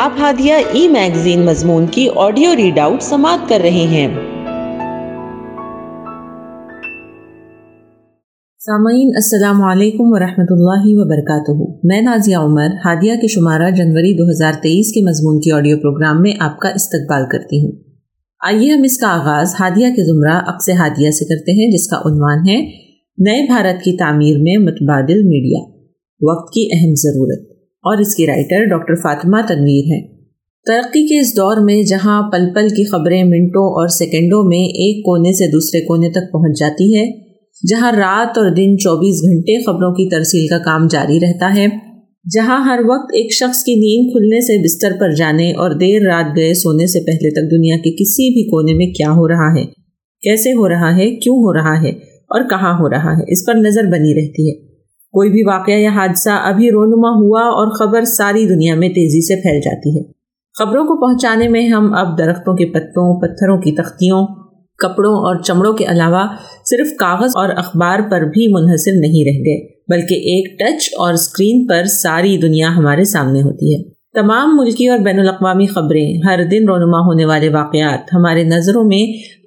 آپ ہادیہ ای میگزین مضمون کی آڈیو ریڈ آؤٹ سماعت کر رہے ہیں۔ سامعین، السلام علیکم ورحمۃ اللہ وبرکاتہ۔ میں نازیہ عمر، ہادیہ کے شمارہ جنوری دو ہزار تیئیس کے مضمون کی آڈیو پروگرام میں آپ کا استقبال کرتی ہوں۔ آئیے ہم اس کا آغاز ہادیہ کے زمرہ اقس ہادیہ سے کرتے ہیں، جس کا عنوان ہے، نئے بھارت کی تعمیر میں متبادل میڈیا۔ وقت کی اہم ضرورت۔ اور اس کی رائٹر ڈاکٹر فاطمہ تنویر ہیں۔ ترقی کے اس دور میں جہاں پل پل کی خبریں منٹوں اور سیکنڈوں میں ایک کونے سے دوسرے کونے تک پہنچ جاتی ہے، جہاں رات اور دن چوبیس گھنٹے خبروں کی ترسیل کا کام جاری رہتا ہے، جہاں ہر وقت ایک شخص کی نیند کھلنے سے بستر پر جانے اور دیر رات گئے سونے سے پہلے تک دنیا کے کسی بھی کونے میں کیا ہو رہا ہے، کیسے ہو رہا ہے، کیوں ہو رہا ہے اور کہاں ہو رہا ہے، اس پر نظر بنی رہتی ہے۔ کوئی بھی واقعہ یا حادثہ ابھی رونما ہوا اور خبر ساری دنیا میں تیزی سے پھیل جاتی ہے۔ خبروں کو پہنچانے میں ہم اب درختوں کے پتوں، پتھروں کی تختیوں، کپڑوں اور چمڑوں کے علاوہ صرف کاغذ اور اخبار پر بھی منحصر نہیں رہ گئے، بلکہ ایک ٹچ اور اسکرین پر ساری دنیا ہمارے سامنے ہوتی ہے۔ تمام ملکی اور بین الاقوامی خبریں ہر دن رونما ہونے والے واقعات ہمارے نظروں میں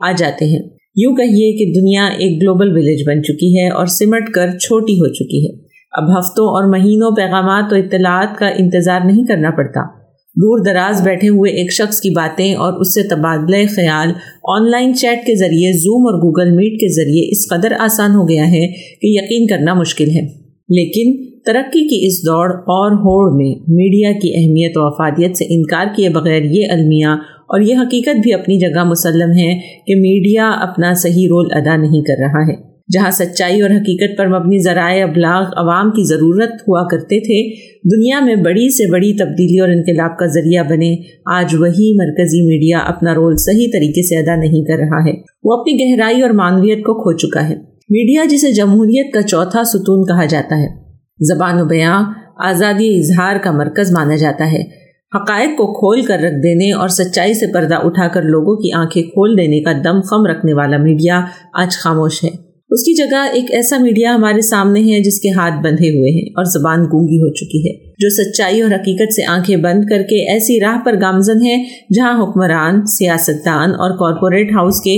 آ جاتے ہیں۔ یوں کہیے کہ دنیا ایک گلوبل ولیج بن چکی ہے اور سمٹ کر چھوٹی ہو چکی ہے۔ اب ہفتوں اور مہینوں پیغامات و اطلاعات کا انتظار نہیں کرنا پڑتا۔ دور دراز بیٹھے ہوئے ایک شخص کی باتیں اور اس سے تبادلہ خیال آن لائن چیٹ کے ذریعے، زوم اور گوگل میٹ کے ذریعے اس قدر آسان ہو گیا ہے کہ یقین کرنا مشکل ہے۔ لیکن ترقی کی اس دوڑ اور ہوڑ میں میڈیا کی اہمیت و افادیت سے انکار کیے بغیر یہ المیہ اور یہ حقیقت بھی اپنی جگہ مسلم ہے کہ میڈیا اپنا صحیح رول ادا نہیں کر رہا ہے۔ جہاں سچائی اور حقیقت پر مبنی ذرائع ابلاغ عوام کی ضرورت ہوا کرتے تھے، دنیا میں بڑی سے بڑی تبدیلی اور انقلاب کا ذریعہ بنے، آج وہی مرکزی میڈیا اپنا رول صحیح طریقے سے ادا نہیں کر رہا ہے۔ وہ اپنی گہرائی اور معنویت کو کھو چکا ہے۔ میڈیا جسے جمہوریت کا چوتھا ستون کہا جاتا ہے۔ زبان و بیاں، آزادی اظہار کا مرکز مانا جاتا ہے۔ حقائق کو کھول کر رکھ دینے اور سچائی سے پردہ اٹھا کر لوگوں کی آنکھیں کھول دینے کا دم خم رکھنے والا میڈیا آج خاموش ہے۔ اس کی جگہ ایک ایسا میڈیا ہمارے سامنے ہے جس کے ہاتھ بندھے ہوئے ہیں اور زبان گونگی ہو چکی ہے، جو سچائی اور حقیقت سے آنکھیں بند کر کے ایسی راہ پر گامزن ہے جہاں حکمران، سیاستدان اور کارپوریٹ ہاؤس کے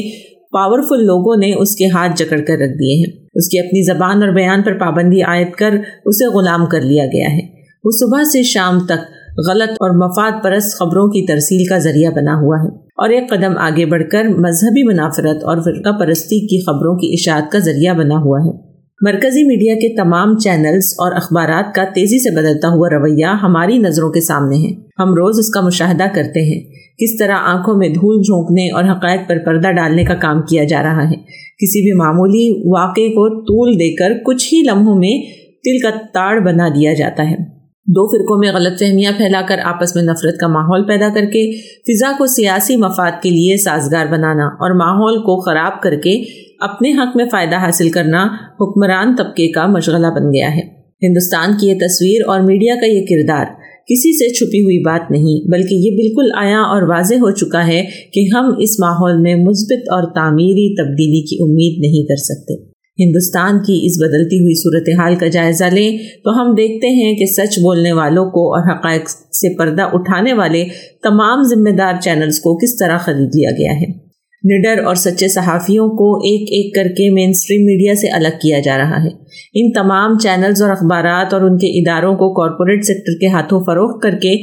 پاورفل لوگوں نے اس کے ہاتھ جکڑ کر رکھ دیے ہیں۔ اس کی اپنی زبان اور بیان پر پابندی عائد کر اسے غلام کر لیا گیا ہے۔ وہ صبح سے شام تک غلط اور مفاد پرست خبروں کی ترسیل کا ذریعہ بنا ہوا ہے۔ اور ایک قدم آگے بڑھ کر مذہبی منافرت اور فرقہ پرستی کی خبروں کی اشاعت کا ذریعہ بنا ہوا ہے۔ مرکزی میڈیا کے تمام چینلز اور اخبارات کا تیزی سے بدلتا ہوا رویہ ہماری نظروں کے سامنے ہے۔ ہم روز اس کا مشاہدہ کرتے ہیں۔ کس طرح آنکھوں میں دھول جھونکنے اور حقائق پر پردہ ڈالنے کا کام کیا جا رہا ہے۔ کسی بھی معمولی واقعے کو طول دے کر کچھ ہی لمحوں میں تل کا تاڑ بنا دیا جاتا ہے۔ دو فرقوں میں غلط فہمیاں پھیلا کر آپس میں نفرت کا ماحول پیدا کر کے، فضا کو سیاسی مفاد کے لیے سازگار بنانا اور ماحول کو خراب کر کے اپنے حق میں فائدہ حاصل کرنا حکمران طبقے کا مشغلہ بن گیا ہے۔ ہندوستان کی یہ تصویر اور میڈیا کا یہ کردار کسی سے چھپی ہوئی بات نہیں، بلکہ یہ بالکل آیا اور واضح ہو چکا ہے کہ ہم اس ماحول میں مثبت اور تعمیری تبدیلی کی امید نہیں کر سکتے۔ ہندوستان کی اس بدلتی ہوئی صورتحال کا جائزہ لیں تو ہم دیکھتے ہیں کہ سچ بولنے والوں کو اور حقائق سے پردہ اٹھانے والے تمام ذمہ دار چینلز کو کس طرح خرید لیا گیا ہے؟ نڈر اور سچے صحافیوں کو ایک ایک کر کے مین اسٹریم میڈیا سے الگ کیا جا رہا ہے۔ ان تمام چینلز اور اخبارات اور ان کے اداروں کو کارپوریٹ سیکٹر کے ہاتھوں فروخت کر کے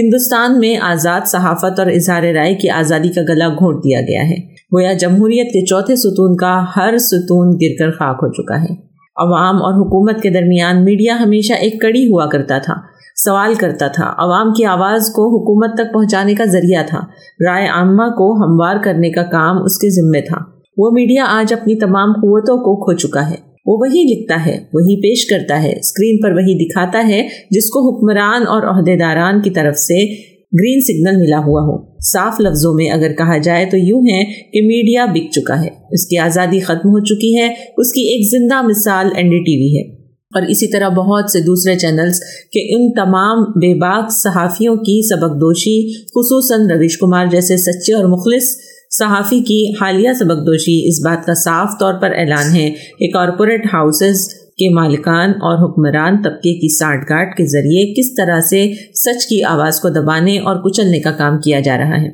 ہندوستان میں آزاد صحافت اور اظہار رائے کی آزادی کا گلا گھونٹ دیا گیا ہے۔ گویا جمہوریت کے چوتھے ستون کا ہر ستون گر کر خاک ہو چکا ہے۔ عوام اور حکومت کے درمیان میڈیا ہمیشہ ایک کڑی ہوا کرتا تھا، سوال کرتا تھا۔ عوام کی آواز کو حکومت تک پہنچانے کا ذریعہ تھا۔ رائے عامہ کو ہموار کرنے کا کام اس کے ذمے تھا۔ وہ میڈیا آج اپنی تمام قوتوں کو کھو چکا ہے۔ وہ وہی لکھتا ہے، وہی پیش کرتا ہے۔ اسکرین پر وہی دکھاتا ہے جس کو حکمران اور عہدے داران کی طرف سے گرین سگنل ملا ہوا ہو۔ صاف لفظوں میں اگر کہا جائے تو یوں ہے کہ میڈیا بک چکا ہے۔ اس کی آزادی ختم ہو چکی ہے۔ اس کی ایک زندہ مثال این ڈی ٹی وی ہے۔ اور اسی طرح بہت سے دوسرے چینلز کہ ان تمام بے باک صحافیوں کی سبق دوشی، خصوصاً رویش کمار جیسے سچے اور مخلص صحافی کی حالیہ سبق دوشی اس بات کا صاف طور پر اعلان ہے کہ کارپوریٹ ہاؤسز کے مالکان اور حکمران طبقے کی سانٹ گاٹ کے ذریعے کس طرح سے سچ کی آواز کو دبانے اور کچلنے کا کام کیا جا رہا ہے۔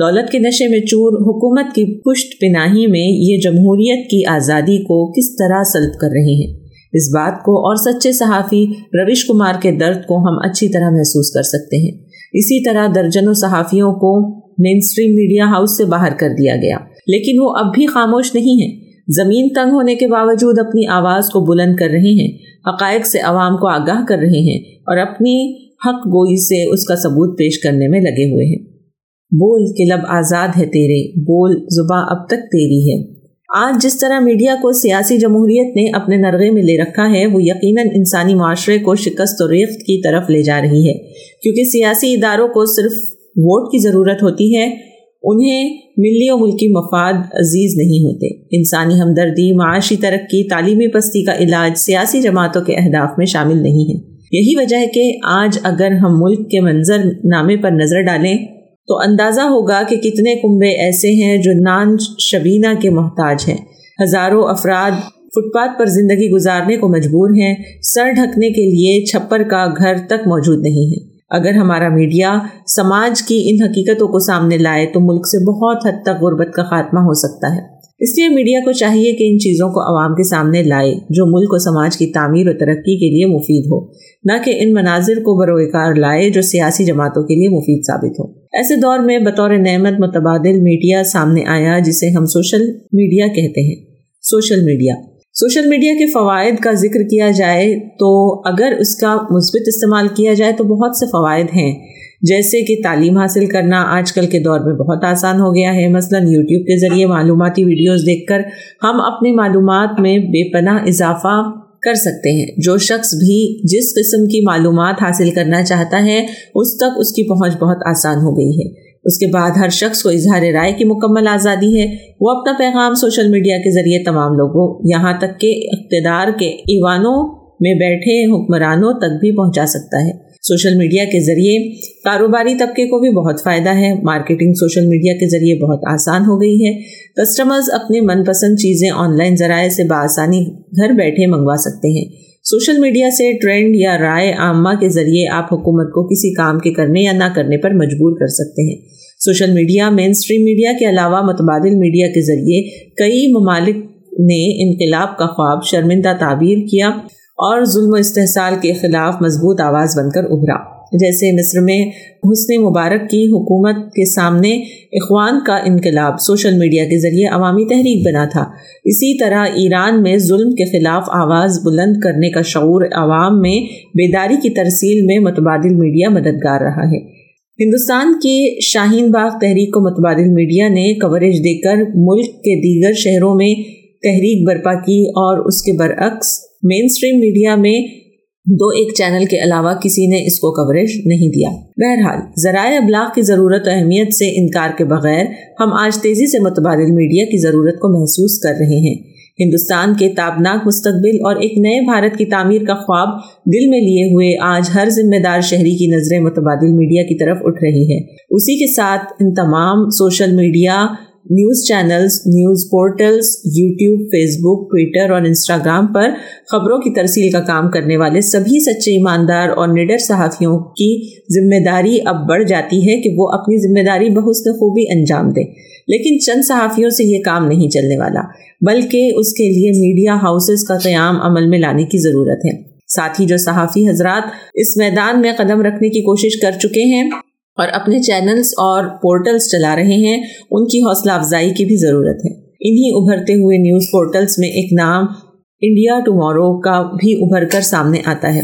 دولت کے نشے میں چور، حکومت کی پشت پناہی میں یہ جمہوریت کی آزادی کو کس طرح سلب کر رہے ہیں۔ اس بات کو اور سچے صحافی روش کمار کے درد کو ہم اچھی طرح محسوس کر سکتے ہیں۔ اسی طرح درجنوں صحافیوں کو مین اسٹریم میڈیا ہاؤس سے باہر کر دیا گیا۔ لیکن وہ اب بھی خاموش نہیں ہیں۔ زمین تنگ ہونے کے باوجود اپنی آواز کو بلند کر رہے ہیں، حقائق سے عوام کو آگاہ کر رہے ہیں اور اپنی حق گوئی سے اس کا ثبوت پیش کرنے میں لگے ہوئے ہیں۔ بول کے لب آزاد ہے تیرے، بول زباں اب تک تیری ہے۔ آج جس طرح میڈیا کو سیاسی جمہوریت نے اپنے نرغے میں لے رکھا ہے، وہ یقیناً انسانی معاشرے کو شکست و ریخت کی طرف لے جا رہی ہے۔ کیونکہ سیاسی اداروں کو صرف ووٹ کی ضرورت ہوتی ہے انہیں ملی و ملکی مفاد عزیز نہیں ہوتے۔ انسانی ہمدردی، معاشی ترقی، تعلیمی پستی کا علاج سیاسی جماعتوں کے اہداف میں شامل نہیں ہے۔ یہی وجہ ہے کہ آج اگر ہم ملک کے منظر نامے پر نظر ڈالیں تو اندازہ ہوگا کہ کتنے کنبے ایسے ہیں جو نان شبینہ کے محتاج ہیں۔ ہزاروں افراد فٹ پاتھ پر زندگی گزارنے کو مجبور ہیں۔ سر ڈھکنے کے لیے چھپر کا گھر تک موجود نہیں ہے۔ اگر ہمارا میڈیا سماج کی ان حقیقتوں کو سامنے لائے تو ملک سے بہت حد تک غربت کا خاتمہ ہو سکتا ہے۔ اس لیے میڈیا کو چاہیے کہ ان چیزوں کو عوام کے سامنے لائے جو ملک و سماج کی تعمیر و ترقی کے لیے مفید ہو، نہ کہ ان مناظر کو بروئے کار لائے جو سیاسی جماعتوں کے لیے مفید ثابت ہو۔ ایسے دور میں بطور نعمت متبادل میڈیا سامنے آیا جسے ہم سوشل میڈیا کہتے ہیں۔ Social media. سوشل میڈیا کے فوائد کا ذکر کیا جائے تو اگر اس کا مثبت استعمال کیا جائے تو بہت سے فوائد ہیں۔ جیسے کہ تعلیم حاصل کرنا آج کل کے دور میں بہت آسان ہو گیا ہے۔ مثلا یوٹیوب کے ذریعے معلوماتی ویڈیوز دیکھ کر ہم اپنی معلومات میں بے پناہ اضافہ کر سکتے ہیں۔ جو شخص بھی جس قسم کی معلومات حاصل کرنا چاہتا ہے، اس تک اس کی پہنچ بہت آسان ہو گئی ہے۔ اس کے بعد ہر شخص کو اظہار رائے کی مکمل آزادی ہے۔ وہ اپنا پیغام سوشل میڈیا کے ذریعے تمام لوگوں، یہاں تک کہ اقتدار کے ایوانوں میں بیٹھے حکمرانوں تک بھی پہنچا سکتا ہے۔ سوشل میڈیا کے ذریعے کاروباری طبقے کو بھی بہت فائدہ ہے۔ مارکیٹنگ سوشل میڈیا کے ذریعے بہت آسان ہو گئی ہے۔ کسٹمرز اپنے من پسند چیزیں آن لائن ذرائع سے بآسانی گھر بیٹھے منگوا سکتے ہیں۔ سوشل میڈیا سے ٹرینڈ یا رائے عامہ کے ذریعے آپ حکومت کو کسی کام کے کرنے یا نہ کرنے پر مجبور کر سکتے ہیں۔ Social media, mainstream media کے علاوہ متبادل میڈیا کے ذریعے کئی ممالک نے انقلاب کا خواب، شرمندہ تعبیر کیا اور ظلم و استحصال کے خلاف مضبوط آواز بن کر ابھرا۔ جیسے مصر میں حسن مبارک کی حکومت کے سامنے اخوان کا انقلاب سوشل میڈیا کے ذریعے عوامی تحریک بنا تھا۔ اسی طرح ایران میں ظلم کے خلاف آواز بلند کرنے کا شعور عوام میں بیداری کی ترسیل میں متبادل میڈیا مددگار رہا ہے۔ ہندوستان کی شاہین باغ تحریک کو متبادل میڈیا نے کوریج دے کر ملک کے دیگر شہروں میں تحریک برپا کی اور اس کے برعکس مین اسٹریم میڈیا میں دو ایک چینل کے علاوہ کسی نے اس کو کوریج نہیں دیا۔ بہرحال، ذرائع ابلاغ کی ضرورت و اہمیت سے انکار کے بغیر ہم آج تیزی سے متبادل میڈیا کی ضرورت کو محسوس کر رہے ہیں۔ ہندوستان کے تابناک مستقبل اور ایک نئے بھارت کی تعمیر کا خواب دل میں لیے ہوئے آج ہر ذمہ دار شہری کی نظریں متبادل میڈیا کی طرف اٹھ رہی ہے اسی کے ساتھ ان تمام social media news channels, news portals, YouTube Facebook Twitter اور انسٹاگرام پر خبروں کی ترسیل کا کام کرنے والے سبھی سچے ایماندار اور نڈر صحافیوں کی ذمہ داری اب بڑھ جاتی ہے کہ وہ اپنی ذمہ داری بحسن خوبی انجام دیں۔ لیکن چند صحافیوں سے یہ کام نہیں چلنے والا، بلکہ اس کے لیے میڈیا ہاؤسز کا قیام عمل میں لانے کی ضرورت ہے۔ ساتھ ہی جو صحافی حضرات اس میدان میں قدم رکھنے کی کوشش کر چکے ہیں اور اپنے چینلز اور پورٹلز چلا رہے ہیں، ان کی حوصلہ افزائی کی بھی ضرورت ہے۔ انہی ابھرتے ہوئے نیوز پورٹلز میں ایک نام انڈیا ٹمورو کا بھی ابھر کر سامنے آتا ہے،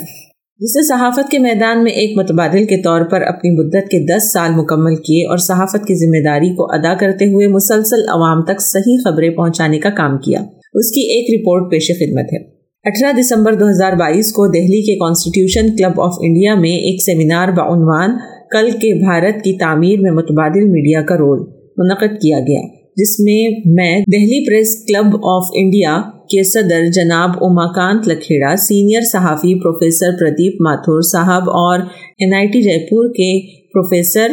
جسے صحافت کے میدان میں ایک متبادل کے طور پر اپنی مدت کے دس سال مکمل کیے اور صحافت کی ذمہ داری کو ادا کرتے ہوئے مسلسل عوام تک صحیح خبریں پہنچانے کا کام کیا۔ اس کی ایک رپورٹ پیش خدمت ہے۔ اٹھارہ دسمبر دو ہزار بائیس کو دہلی کے کانسٹیٹیوشن کلب آف انڈیا میں ایک سیمینار بعنوان کل کے بھارت کی تعمیر میں متبادل میڈیا کا رول منعقد کیا گیا، جس میں میں Delhi Press Club of India کے صدر جناب اماکانت لکھیڑا، سینئر صحافی پروفیسر پردیپ ماتھور صاحب اور این آئی ٹی جے پور کے پروفیسر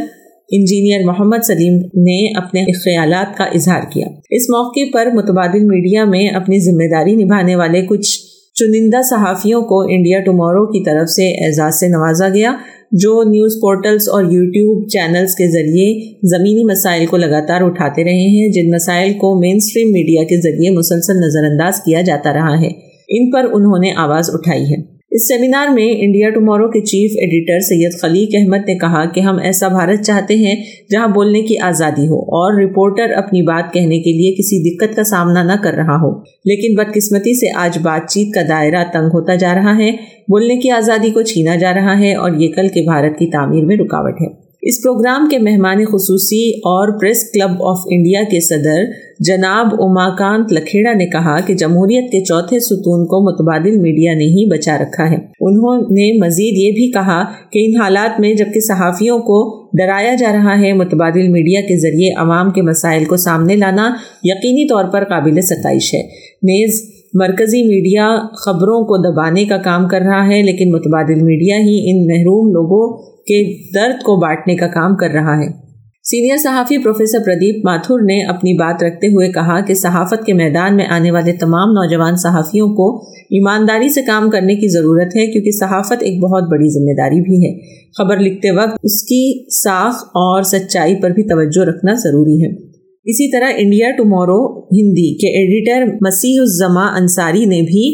انجینئر محمد سلیم نے اپنے خیالات کا اظہار کیا۔ اس موقع پر متبادل میڈیا میں اپنی ذمہ داری نبھانے والے کچھ چنندہ صحافیوں کو انڈیا ٹمورو کی طرف سے اعزاز سے نوازا گیا۔ جو نیوز پورٹلز اور یوٹیوب چینلز کے ذریعے زمینی مسائل کو لگاتار اٹھاتے رہے ہیں، جن مسائل کو مین اسٹریم میڈیا کے ذریعے مسلسل نظر انداز کیا جاتا رہا ہے۔ ان پر انہوں نے آواز اٹھائی ہے۔ اس سیمینار میں انڈیا ٹمورو کے چیف ایڈیٹر سید خلیق احمد نے کہا کہ ہم ایسا بھارت چاہتے ہیں جہاں بولنے کی آزادی ہو اور رپورٹر اپنی بات کہنے کے لیے کسی دقت کا سامنا نہ کر رہا ہو۔ لیکن بدقسمتی سے آج بات چیت کا دائرہ تنگ ہوتا جا رہا ہے۔ بولنے کی آزادی کو چھینا جا رہا ہے اور یہ کل کے بھارت کی تعمیر میں رکاوٹ ہے۔ اس پروگرام کے مہمان خصوصی اور پریس کلب آف انڈیا کے صدر جناب اماکانت لکھیڑا نے کہا کہ جمہوریت کے چوتھے ستون کو متبادل میڈیا نے ہی بچا رکھا ہے۔ انہوں نے مزید یہ بھی کہا کہ ان حالات میں جبکہ صحافیوں کو ڈرایا جا رہا ہے، متبادل میڈیا کے ذریعے عوام کے مسائل کو سامنے لانا یقینی طور پر قابل ستائش ہے۔ نیز، مرکزی میڈیا خبروں کو دبانے کا کام کر رہا ہے، لیکن متبادل میڈیا ہی ان محروم لوگوں کے درد کو بانٹنے کا کام کر رہا ہے۔ سینئر صحافی پروفیسر پردیپ ماتھر نے اپنی بات رکھتے ہوئے کہا کہ صحافت کے میدان میں آنے والے تمام نوجوان صحافیوں کو ایمانداری سے کام کرنے کی ضرورت ہے، کیونکہ صحافت ایک بہت بڑی ذمہ داری بھی ہے۔ خبر لکھتے وقت اس کی ساخ اور سچائی پر بھی توجہ رکھنا ضروری ہے۔ اسی طرح انڈیا ٹمورو ہندی کے ایڈیٹر مسیح الزما انصاری نے بھی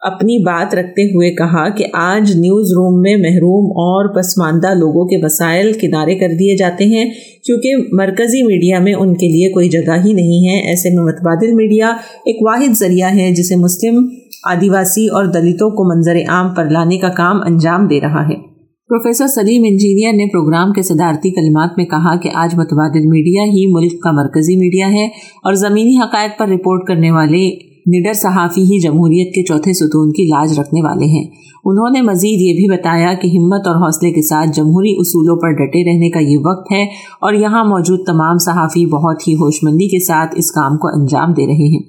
اپنی بات رکھتے ہوئے کہا کہ آج نیوز روم میں محروم اور پسماندہ لوگوں کے وسائل کنارے کر دیے جاتے ہیں، کیونکہ مرکزی میڈیا میں ان کے لیے کوئی جگہ ہی نہیں ہے۔ ایسے میں متبادل میڈیا ایک واحد ذریعہ ہے جسے مسلم، آدیواسی اور دلتوں کو منظر عام پر لانے کا کام انجام دے رہا ہے۔ پروفیسر سلیم انجینئر نے پروگرام کے صدارتی کلمات میں کہا کہ آج متبادل میڈیا ہی ملک کا مرکزی میڈیا ہے اور زمینی حقائق پر رپورٹ کرنے والے نڈر صحافی ہی جمہوریت کے چوتھے ستون کی لاج رکھنے والے ہیں۔ انہوں نے مزید یہ بھی بتایا کہ ہمت اور حوصلے کے ساتھ جمہوری اصولوں پر ڈٹے رہنے کا یہ وقت ہے اور یہاں موجود تمام صحافی بہت ہی ہوش مندی کے ساتھ اس کام کو انجام دے رہے ہیں۔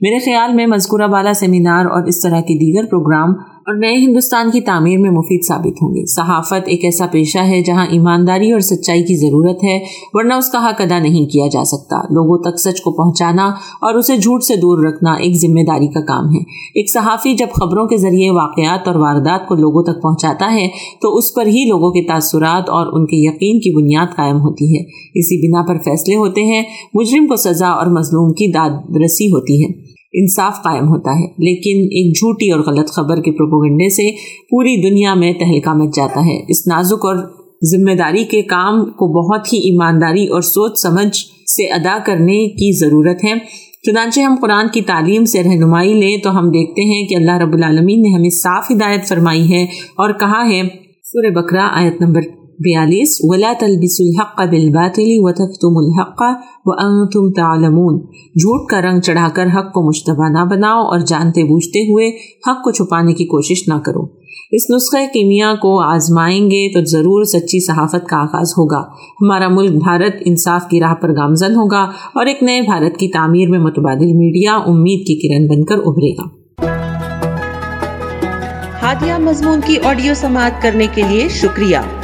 میرے خیال میں مذکورہ بالا سیمینار اور اس طرح کے دیگر پروگرام اور نئے ہندوستان کی تعمیر میں مفید ثابت ہوں گے۔ صحافت ایک ایسا پیشہ ہے جہاں ایمانداری اور سچائی کی ضرورت ہے، ورنہ اس کا حق ادا نہیں کیا جا سکتا۔ لوگوں تک سچ کو پہنچانا اور اسے جھوٹ سے دور رکھنا ایک ذمہ داری کا کام ہے۔ ایک صحافی جب خبروں کے ذریعے واقعات اور واردات کو لوگوں تک پہنچاتا ہے، تو اس پر ہی لوگوں کے تاثرات اور ان کے یقین کی بنیاد قائم ہوتی ہے۔ اسی بنا پر فیصلے ہوتے ہیں، مجرم کو سزا اور مظلوم کی داد رسی ہوتی ہے۔ انصاف قائم ہوتا ہے۔ لیکن ایک جھوٹی اور غلط خبر کے پروپوگنڈے سے پوری دنیا میں تہلکا مچ جاتا ہے۔ اس نازک اور ذمہ داری کے کام کو بہت ہی ایمانداری اور سوچ سمجھ سے ادا کرنے کی ضرورت ہے۔ چنانچہ ہم قرآن کی تعلیم سے رہنمائی لیں تو ہم دیکھتے ہیں کہ اللہ رب العالمین نے ہمیں صاف ہدایت فرمائی ہے اور کہا ہے سورہ بکرا آیت نمبر بیالیس ولا تلبس الحق بالباطل وتكتم الحق وانتم تعلمون جھوٹ کا رنگ چڑھا کر حق کو مشتبہ نہ بناؤ اور جانتے بوجھتے ہوئے حق کو چھپانے کی کوشش نہ کرو۔ اس نسخہ کیمیا کو آزمائیں گے تو ضرور سچی صحافت کا آغاز ہوگا۔ ہمارا ملک بھارت انصاف کی راہ پر گامزن ہوگا اور ایک نئے بھارت کی تعمیر میں متبادل میڈیا امید کی کرن بن کر ابھرے گا۔ ہادیہ مضمون کی آڈیو سماعت کرنے کے لیے شکریہ۔